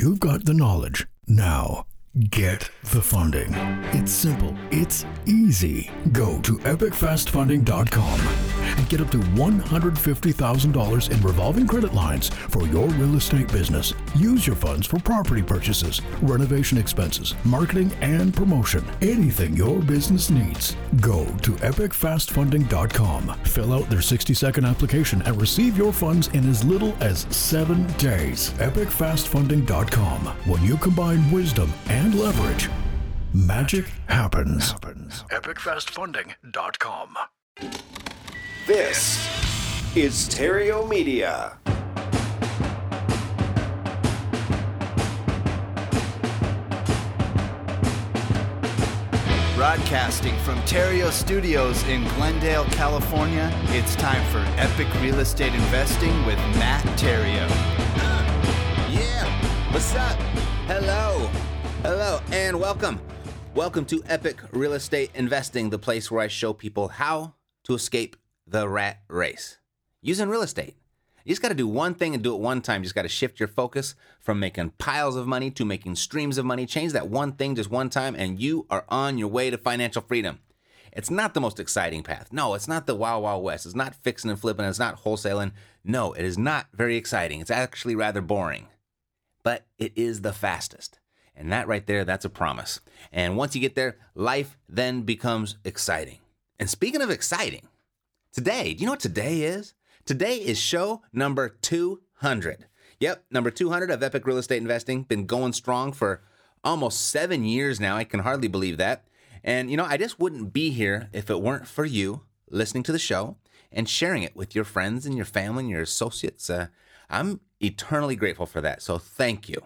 You've got the knowledge. Now, get the funding. It's simple, it's easy. Go to epicfastfunding.com and get up to $150,000 in revolving credit lines for your real estate business. Use your funds for property purchases, renovation expenses, marketing, and promotion. Anything your business needs. Go to epicfastfunding.com, fill out their 60 second application, and receive your funds in as little as seven days. Epicfastfunding.com. When you combine wisdom and leverage, magic happens. happens. Epicfastfunding.com. This is Theriault Media. Broadcasting from Theriault Studios in Glendale, California, it's time for Epic Real Estate Investing with Matt Theriault. Yeah, what's up? Hello, hello, and welcome. Welcome to Epic Real Estate Investing, the place where I show people how to escape the rat race using real estate. You just got to do one thing and do it one time. You just got to shift your focus from making piles of money to making streams of money. Change that one thing just one time, and you are on your way to financial freedom. It's not the most exciting path. No, it's not the wow, wow, west. It's not fixing and flipping. It's not wholesaling. No, it is not very exciting. It's actually rather boring, but it is the fastest. And that right there, that's a promise. And once you get there, life then becomes exciting. And speaking of exciting, today, do you know what today is? Today is show number 200. Yep, number 200 of Epic Real Estate Investing. Been going strong for almost seven years now. I can hardly believe that. And, you know, I just wouldn't be here if it weren't for you listening to the show and sharing it with your friends and your family and your associates. Uh, I'm eternally grateful for that. So thank you.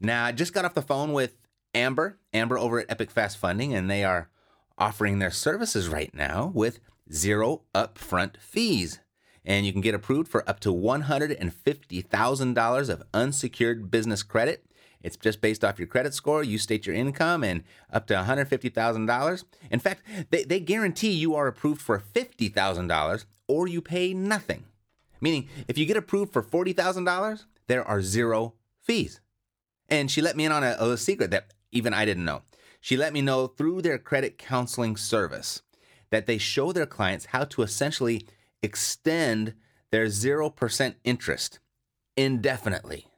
Now, I just got off the phone with Amber, Amber over at Epic Fast Funding, and they are offering their services right now with zero upfront fees and you can get approved for up to $150,000 of unsecured business credit. It's just based off your credit score. You state your income and up to $150,000. In fact, they, they guarantee you are approved for $50,000 or you pay nothing. Meaning, if you get approved for $40,000, there are zero fees. And she let me in on a, a secret that even I didn't know. She let me know through their credit counseling service that they show their clients how to essentially extend their 0% interest indefinitely.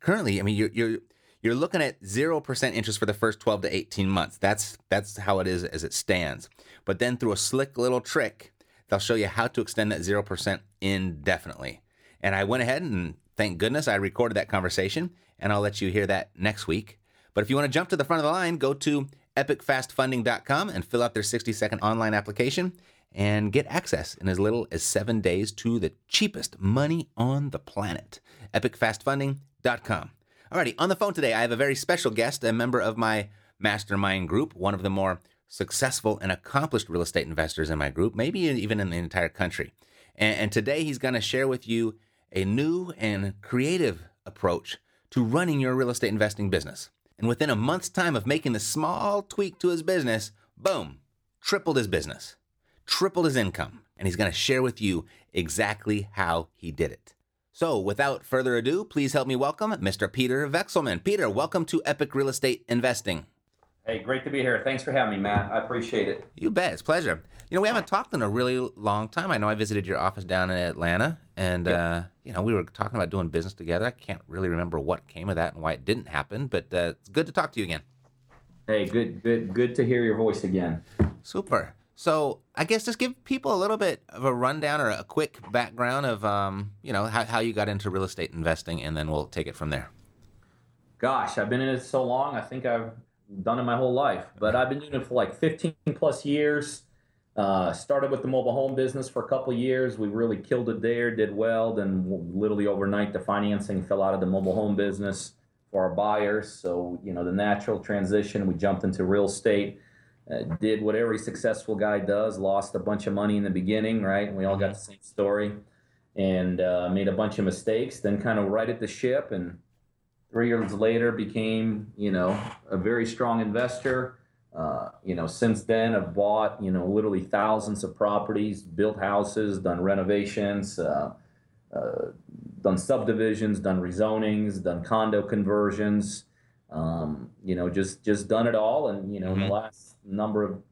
Currently, I mean, you're, you're, you're looking at 0% interest for the first 12 to 18 months. That's, that's how it is as it stands. But then through a slick little trick, they'll show you how to extend that 0% indefinitely. And I went ahead and thank goodness I recorded that conversation, and I'll let you hear that next week. But if you want to jump to the front of the line, go to epicfastfunding.com and fill out their 60 second online application and get access in as little as seven days to the cheapest money on the planet. EpicFastFunding.com. Alrighty, on the phone today, I have a very special guest, a member of my mastermind group, one of the more successful and accomplished real estate investors in my group, maybe even in the entire country. And, and today, he's going to share with you a new and creative approach to running your real estate investing business. And within a month's time of making the small tweak to his business, boom, tripled his business tripled his income, and he's going to share with you exactly how he did it. So, without further ado, please help me welcome Mr. Peter Vekselman. Peter, welcome to Epic Real Estate Investing. Hey, great to be here. Thanks for having me, Matt. I appreciate it. You bet. It's a pleasure. You know, we haven't talked in a really long time. I know I visited your office down in Atlanta, and yep. uh, you know we were talking about doing business together. I can't really remember what came of that and why it didn't happen, but uh, it's good to talk to you again. Hey, good, good, good to hear your voice again. Super. So I guess just give people a little bit of a rundown or a quick background of um, you know how, how you got into real estate investing, and then we'll take it from there. Gosh, I've been in it so long. I think I've done it my whole life, but I've been doing it for like 15 plus years. Uh, started with the mobile home business for a couple years. We really killed it there, did well. Then literally overnight, the financing fell out of the mobile home business for our buyers. So you know the natural transition. We jumped into real estate uh, did what every successful guy does, lost a bunch of money in the beginning, right? We all got the same story, and uh, made a bunch of mistakes. Then kind of righted the ship, and three years later became, you know, a very strong investor. Uh, you know, since then I've bought, you know, literally thousands of properties, built houses, done renovations, uh, uh, done subdivisions, done rezonings, done condo conversions. Um, you know, just just done it all, and you know, in the last number of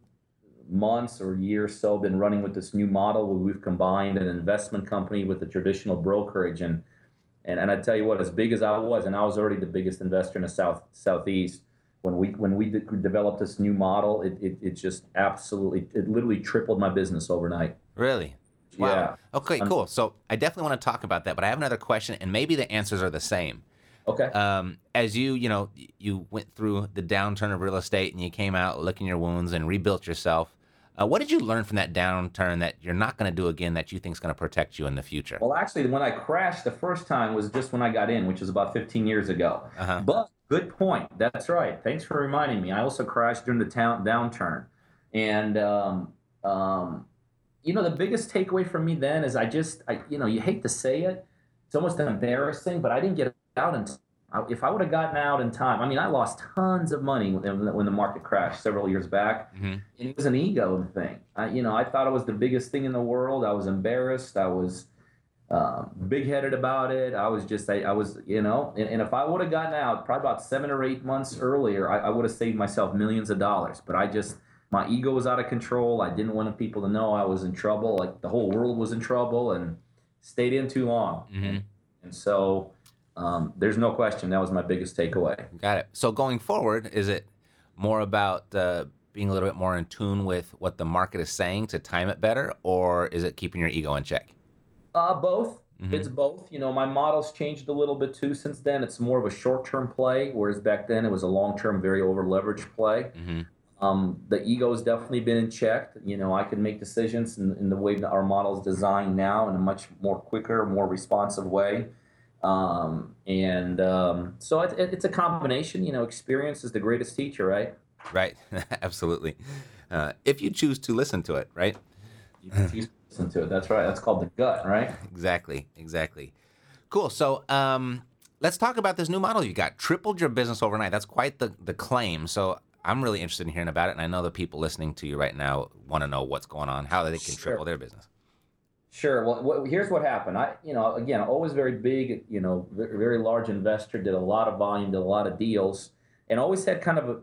months or years so, been running with this new model where we've combined an investment company with a traditional brokerage, and and and I tell you what, as big as I was, and I was already the biggest investor in the south southeast. When we when we de- developed this new model, it, it it just absolutely it literally tripled my business overnight. Really? Wow. Yeah. Okay, Um, cool. So I definitely want to talk about that, but I have another question, and maybe the answers are the same. Okay. Um, as you, you know, you went through the downturn of real estate and you came out licking your wounds and rebuilt yourself. Uh, what did you learn from that downturn that you're not going to do again that you think is going to protect you in the future? Well, actually, when I crashed the first time was just when I got in, which was about 15 years ago. Uh-huh. But good point. That's right. Thanks for reminding me. I also crashed during the town downturn, and um, um, you know, the biggest takeaway from me then is I just, I, you know, you hate to say it, it's almost embarrassing, but I didn't get out in. I- If I would have gotten out in time, I mean, I lost tons of money when, when the market crashed several years back. Mhm. And it was an ego thing. I, you know, I thought it was the biggest thing in the world. I was embarrassed. I was um, big-headed about it. I was just, I, I was, you know, and, and if I would have gotten out probably about seven or eight months earlier, I, I would have saved myself millions of dollars. But I just, my ego was out of control. I didn't want people to know I was in trouble. Like the whole world was in trouble, and stayed in too long. Mhm. And so, um, there's no question that was my biggest takeaway. Got it. So going forward, is it more about uh, being a little bit more in tune with what the market is saying to time it better, or is it keeping your ego in check? Uh, both. Mhm. It's both. You know, my model's changed a little bit too since then. It's more of a short-term play, whereas back then it was a long-term, very over-leveraged play. hmm Um, the ego's definitely been in check. You know, I can make decisions in, in the way that our model is designed now in a much more quicker, more responsive way. Um, and um, so it, it, it's a combination. You know, experience is the greatest teacher, right? Right. Absolutely. Uh, if you choose to listen to it, right? You can choose to listen to it. That's right. That's called the gut, right? Exactly. Exactly. Cool. So um, let's talk about this new model you got. Tripled your business overnight. That's quite the, the claim. So I'm really interested in hearing about it. And I know the people listening to you right now want to know what's going on, how they can Sure. triple their business. Sure. Well, what, here's what happened. I, you know, again, always very big, you know, very, very large investor, did a lot of volume, did a lot of deals, and always had kind of a,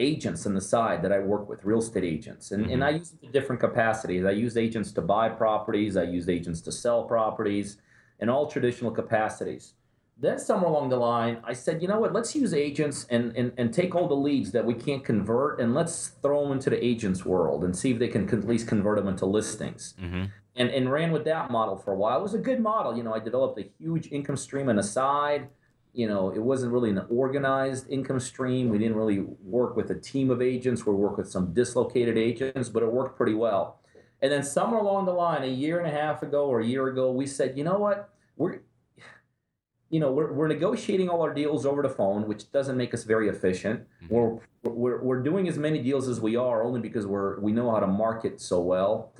agents on the side that I work with, real estate agents. And, and I use them in different capacities. I use agents to buy properties, I use agents to sell properties, in all traditional capacities. Then somewhere along the line, I said, you know what, let's use agents and, and, and take all the leads that we can't convert and let's throw them into the agents world and see if they can at least convert them into listings hmm and, and ran with that model for a while. It was a good model. You know, I developed a huge income stream on the side. You know, it wasn't really an organized income stream. We didn't really work with a team of agents. We worked with some dislocated agents, but it worked pretty well. And then somewhere along the line, a year and a half ago or a year ago, we said, you know what, we're you know, we're, we're negotiating all our deals over the phone, which doesn't make us very efficient. Mm-hmm. We're, we're, we're doing as many deals as we are only because we're, we know how to market so well.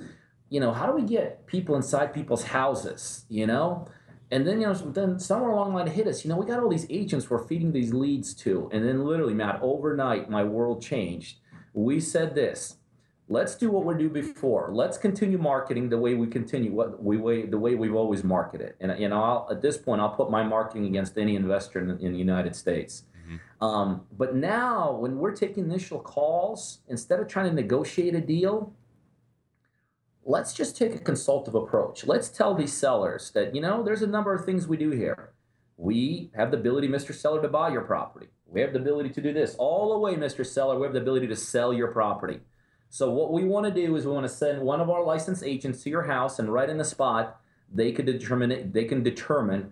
You know, how do we get people inside people's houses, you know? And then, you know, then somewhere along the line it hit us, you know, we got all these agents we're feeding these leads to. And then literally, Matt, overnight, my world changed. We said this, let's do what we do before. Let's continue marketing the way we continue what we way the way we've always marketed. And you know, I'll, at this point, I'll put my marketing against any investor in, in the United States. Um, but now, when we're taking initial calls, instead of trying to negotiate a deal, let's just take a consultative approach. Let's tell these sellers that you know there's a number of things we do here. We have the ability, Mr. Seller, to buy your property. We have the ability to do this. All the way, Mr. Seller, we have the ability to sell your property. So what we want to do is we want to send one of our licensed agents to your house, and right in the spot, they could determine it, they can determine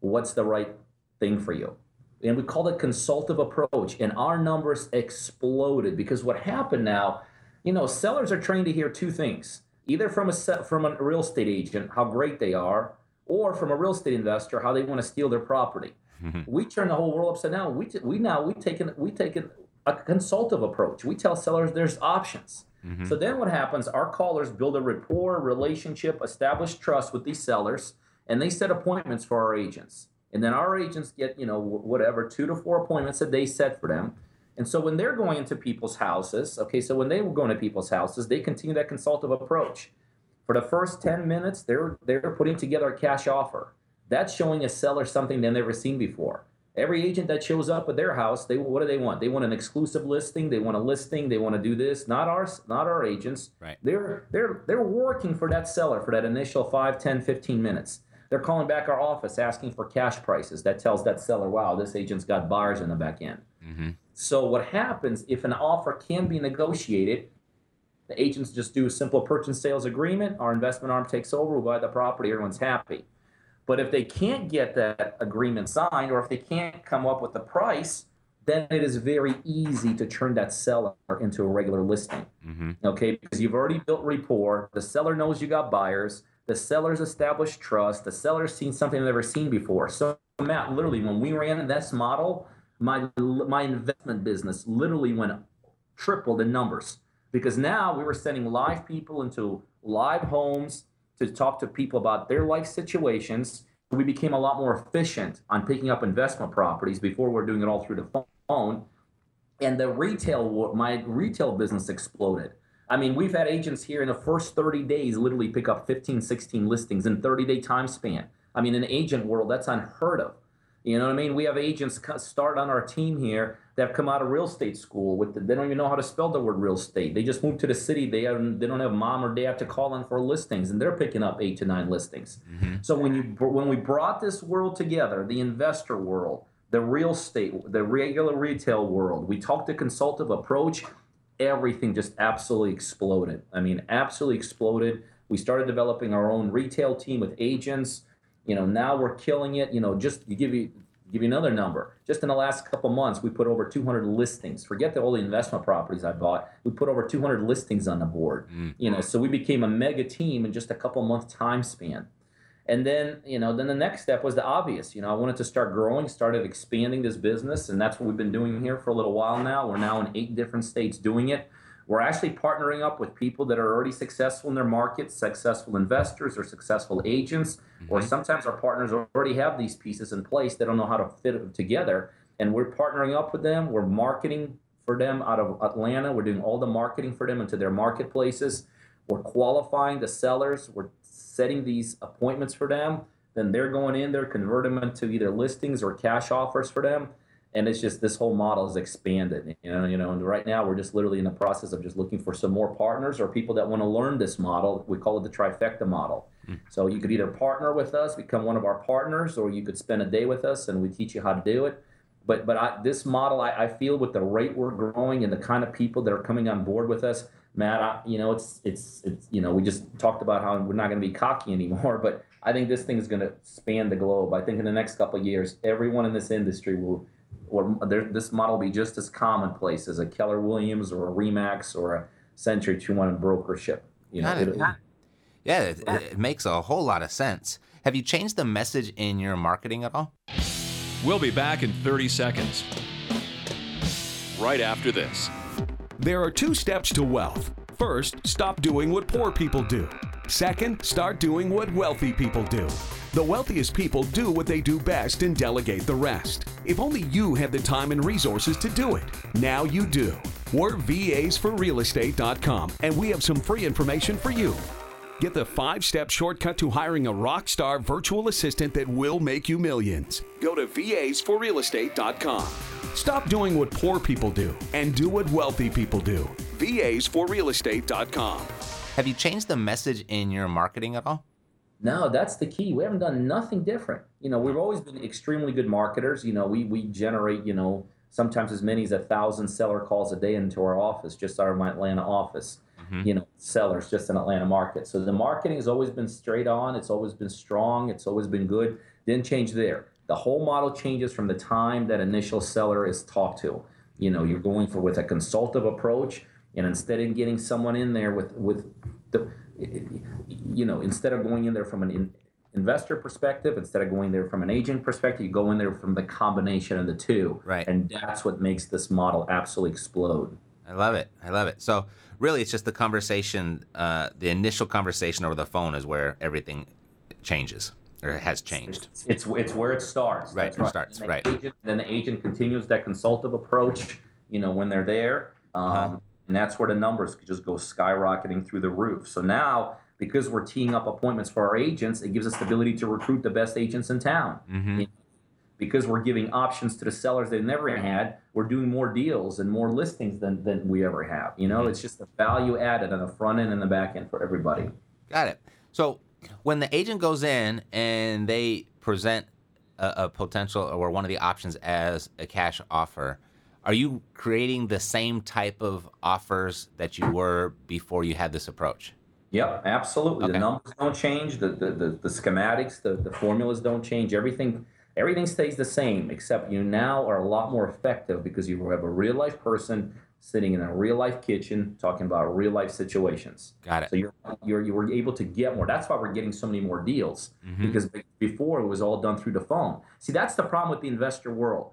what's the right thing for you. And we call it consultative approach. And our numbers exploded because what happened now, you know, sellers are trained to hear two things: either from a from a real estate agent how great they are, or from a real estate investor how they want to steal their property. we turn the whole world upside down. We t- we now we taken we taken a consultative approach. We tell sellers there's options. Mm-hmm. So then what happens? Our callers build a rapport, relationship, establish trust with these sellers, and they set appointments for our agents. And then our agents get, you know, whatever, two to four appointments a day set for them. And so when they're going into people's houses, okay, so when they were going to people's houses, they continue that consultative approach. For the first 10 minutes, they're they're putting together a cash offer. That's showing a seller something they've never seen before. Every agent that shows up at their house, they what do they want? They want an exclusive listing. They want a listing. They want to do this. Not ours. Not our agents. Right. They're they're they're working for that seller for that initial 5, 10, 15 minutes. They're calling back our office asking for cash prices. That tells that seller, wow, this agent's got buyers in the back end. Mm-hmm. So what happens if an offer can be negotiated? The agents just do a simple purchase sales agreement. Our investment arm takes over. We buy the property. Everyone's happy. But if they can't get that agreement signed, or if they can't come up with the price, then it is very easy to turn that seller into a regular listing. Mm-hmm. Okay, because you've already built rapport. The seller knows you got buyers. The seller's established trust. The seller's seen something they've never seen before. So Matt, literally, when we ran this model, my my investment business literally went tripled in numbers because now we were sending live people into live homes to talk to people about their life situations. We became a lot more efficient on picking up investment properties before we are doing it all through the phone. And the retail, my retail business exploded. I mean, we've had agents here in the first 30 days literally pick up 15, 16 listings in 30 day time span. I mean, in the agent world, that's unheard of. You know what I mean? We have agents start on our team here that have come out of real estate school with the, they don't even know how to spell the word real estate. They just moved to the city. They have, they don't have mom or dad to call in for listings, and they're picking up eight to nine listings. Mm-hmm. So when you when we brought this world together, the investor world, the real estate, the regular retail world, we talked the consultative approach. Everything just absolutely exploded. I mean, absolutely exploded. We started developing our own retail team with agents you know now we're killing it you know just to give you give you another number. Just in the last couple months we put over 200 listings. Forget the all the investment properties i bought. We put over 200 listings on the board mm. you know so we became a mega team in just a couple month time span. And then you know then the next step was the obvious you know i wanted to start growing started expanding this business and that's what we've been doing here for a little while now. We're now in eight different states doing it we're actually partnering up with people that are already successful in their markets, successful investors or successful agents, or mm-hmm. sometimes our partners already have these pieces in place. They don't know how to fit it together. And we're partnering up with them. We're marketing for them out of Atlanta. We're doing all the marketing for them into their marketplaces. We're qualifying the sellers. We're setting these appointments for them. Then they're going in there, converting them into either listings or cash offers for them and it's just this whole model is expanded you know you know and right now we're just literally in the process of just looking for some more partners or people that want to learn this model. We call it the trifecta model. Hmm. So you could either partner with us become one of our partners or you could spend a day with us and we teach you how to do it. But but I, this model I, I feel with the rate we're growing and the kind of people that are coming on board with us matt I, you know it's it's it's you know we just talked about how we're not going to be cocky anymore but i think this thing is going to span the globe. I think in the next couple of years everyone in this industry will or this model be just as commonplace as a Keller Williams or a Remax or a Century 2-1 brokership. You know, Got it. it'll- Yeah, it, it makes a whole lot of sense. Have you changed the message in your marketing at all? We'll be back in 30 seconds. Right after this. There are two steps to wealth. First, stop doing what poor people do. Second, start doing what wealthy people do. The wealthiest people do what they do best and delegate the rest. If only you had the time and resources to do it. Now you do. We're VAsForRealEstate.com and we have some free information for you. Get the five step shortcut to hiring a rock star virtual assistant that will make you millions. Go to VAsForRealEstate.com. Stop doing what poor people do and do what wealthy people do. VAsForRealEstate.com. Have you changed the message in your marketing at all? No, that's the key. We haven't done nothing different. You know, we've always been extremely good marketers. You know, we we generate, you know, sometimes as many as a thousand seller calls a day into our office, just our Atlanta office. Mm-hmm. You know, sellers just in Atlanta market. So the marketing has always been straight on. It's always been strong. It's always been good. Didn't change there. The whole model changes from the time that initial seller is talked to. You know, you're going for with a consultative approach, and instead of getting someone in there with with the you know, instead of going in there from an in, investor perspective, instead of going there from an agent perspective, you go in there from the combination of the two. Right. And that's what makes this model absolutely explode. I love it. I love it. So really, it's just the conversation, uh, the initial conversation over the phone is where everything changes or has changed. It's it's where it starts. Right, it starts, And the right. Agent, then the agent continues that consultative approach. You know, when they're there, um, Uh-huh. And that's where the numbers could just go skyrocketing through the roof. So now because we're teeing up appointments for our agents, it gives us the ability to recruit the best agents in town. Mm-hmm. Because we're giving options to the sellers they've never had, we're doing more deals and more listings than, than we ever have. You know, it's just the value added on the front end and the back end for everybody. Got it. So when the agent goes in and they present a, a potential or one of the options as a cash offer, are you creating the same type of offers that you were before you had this approach? Yep, absolutely. Okay. The numbers don't change. The the, the, the schematics, the, the formulas don't change. Everything everything stays the same, except you now are a lot more effective because you have a real life person sitting in a real life kitchen talking about real life situations. Got it. So you're you're you were able to get more. That's why we're getting so many more deals Mm-hmm. because before it was all done through the phone. See, that's the problem with the investor world.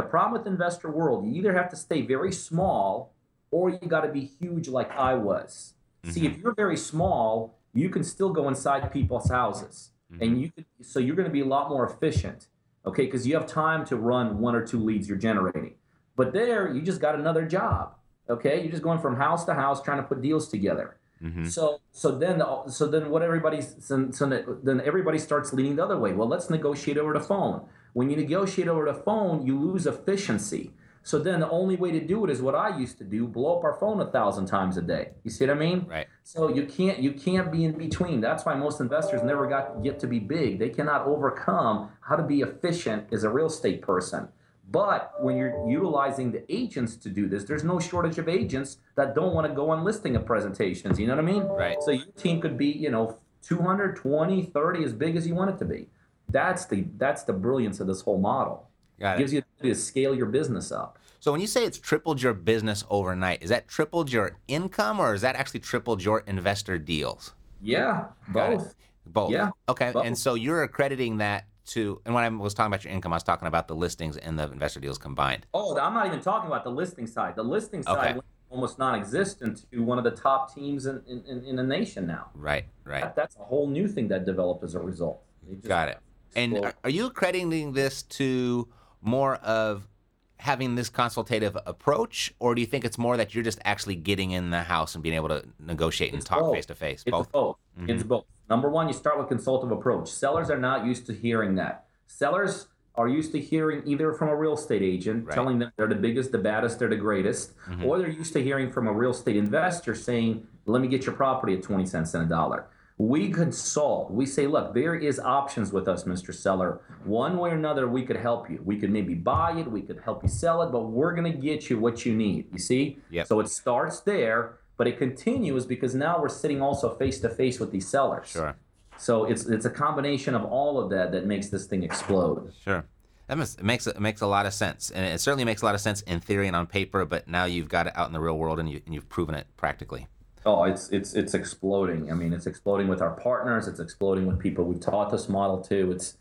The problem with the investor world, you either have to stay very small or you got to be huge like I was. See, Mm-hmm. if you're very small, you can still go inside people's houses, Mm-hmm. and you can, so you're going to be a lot more efficient, okay? Because you have time to run one or two leads you're generating. But there, you just got another job, okay? You're just going from house to house trying to put deals together. Mm-hmm. So, so then, so then, what everybody's so, so then everybody starts leaning the other way. Well, let's negotiate over the phone. When you negotiate over the phone, you lose efficiency. So then, the only way to do it is what I used to do: blow up our phone a thousand times a day. You see what I mean? Right. So you can't you can't be in between. That's why most investors never got get to be big. They cannot overcome how to be efficient as a real estate person. But when you're utilizing the agents to do this, there's no shortage of agents that don't want to go on listing of presentations. You know what I mean? Right. So your team could be, you know, 200, 20, 30, as big as you want it to be. That's the that's the brilliance of this whole model. Got It it. gives you the ability to scale your business up. So when you say it's tripled your business overnight, is that tripled your income or is that actually tripled your investor deals? Yeah, both. Both. Yeah, Okay. both. And so you're accrediting that to, and when I was talking about your income, I was talking about the listings and the investor deals combined. Oh, I'm not even talking about the listing side. The listing side Okay. went almost non-existent to one of the top teams in, in, in, in the nation now. Right. Right. That, that's a whole new thing that developed as a result. Just Got it. And exploded. are, you crediting this to more of having this consultative approach, or do you think it's more that you're just actually getting in the house and being able to negotiate and talk face to face? Both. both. Mhm. It's both. Number one, you start with consultative approach. Sellers are not used to hearing that. Sellers are used to hearing either from a real estate agent Right. telling them they're the biggest, the baddest, they're the greatest, Mhm. or they're used to hearing from a real estate investor saying, "Let me get your property at 20 cents and a dollar." We consult. We say, "Look, there is options with us, Mr. Seller. One way or another, we could help you. We could maybe buy it, we could help you sell it, but we're going to get you what you need." You see? Yep. So it starts there, but it continues because now we're sitting also face to face with these sellers. Sure. So it's it's a combination of all of that that makes this thing explode. Sure. That must, it makes it makes a lot of sense, and it certainly makes a lot of sense in theory and on paper. But now you've got it out in the real world, and, you, and you've proven it practically. Oh, it's it's it's exploding. I mean, it's exploding with our partners. It's exploding with people We've taught this model to. It's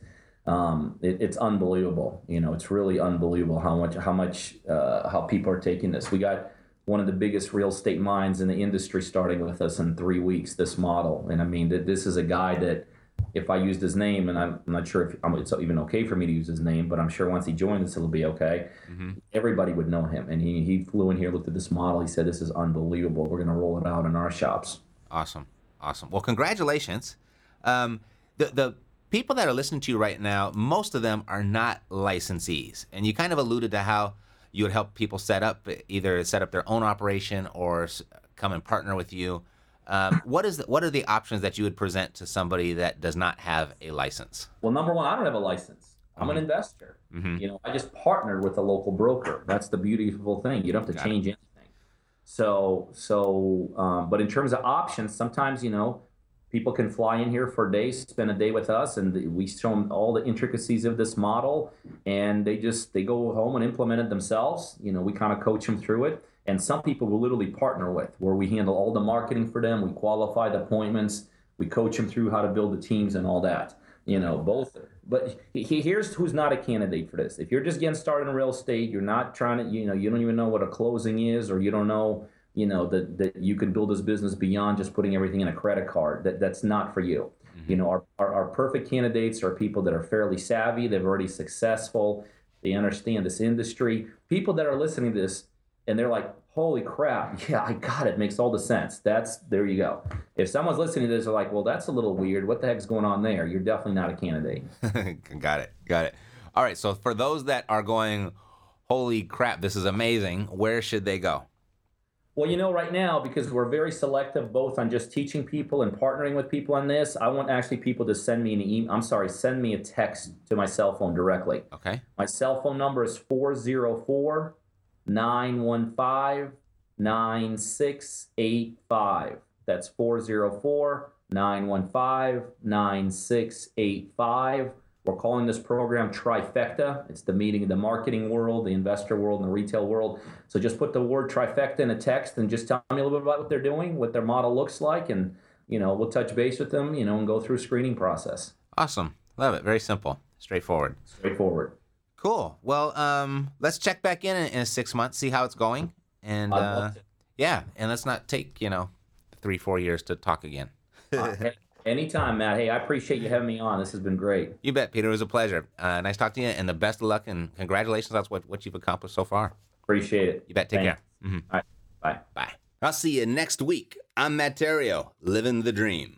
um, it, it's unbelievable. You know, it's really unbelievable how much how much uh, how people are taking this. We got one of the biggest real estate minds in the industry starting with us in three weeks. This model, and I mean, this is a guy that if I used his name, and I'm not sure if um, it's even okay for me to use his name, but I'm sure once he joins us, it'll be okay. Everybody would know him, and he he flew in here, looked at this model. He said, "This is unbelievable. We're going to roll it out in our shops." Awesome, awesome. Well, congratulations. Um, the the people that are listening to you right now, most of them are not licensees, and you kind of alluded to how you would help people set up either set up their own operation or come and partner with you. Um, what is the, what are the options that you would present to somebody that does not have a license? Well, number one, I don't have a license. I'm an investor. Mhm. You know, I just partnered with a local broker. That's the beautiful thing. You don't have to Got it. change anything. So, so, um, but in terms of options, sometimes you know, people can fly in here for a day, spend a day with us, and we show them all the intricacies of this model, and they just they go home and implement it themselves. You know, we kind of coach them through it. And some people we literally partner with, where we handle all the marketing for them, we qualify the appointments, we coach them through how to build the teams and all that. You know, both. But he- he- here's who's not a candidate for this. If you're just getting started in real estate, you're not trying to, you know, you don't even know what a closing is, or you don't know, you know, that that you can build this business beyond just putting everything in a credit card. That that's not for you. Mm-hmm. You know, our, our, our perfect candidates are people that are fairly savvy, They've already successful, they understand this industry. People that are listening to this and they're like, holy crap, yeah, I got it. Makes all the sense. That's there you go. If someone's listening to this, they're like, well, that's a little weird. What the heck's going on there? You're definitely not a candidate. got it. Got it. All right. So for those that are going, holy crap, this is amazing, where should they go? Well, you know, right now, because we're very selective both on just teaching people and partnering with people on this, I want actually people to send me an email. I'm sorry, send me a text to my cell phone directly. Okay. My cell phone number is 404 915 9685. That's 404 915 9685. We're calling this program Trifecta. It's the meeting of the marketing world, the investor world, and the retail world. So just put the word trifecta in a text and just tell me a little bit about what they're doing, what their model looks like, and you know we'll touch base with them, you know, and go through screening process. Awesome. Love it. Very simple. Straightforward. Straightforward. Cool. Well, um, let's check back in in, in six months, see how it's going, and uh, yeah, and let's not take you know three, four years to talk again. Uh, hey, anytime, Matt. Hey, I appreciate you having me on. This has been great. You bet, Peter. It was a pleasure. Uh, nice talking to you, and the best of luck and congratulations on what what you've accomplished so far. Appreciate it. You bet. Take Thanks. care. Mhm. All right. Bye. Bye. I'll see you next week. I'm Matt Theriault, living the dream.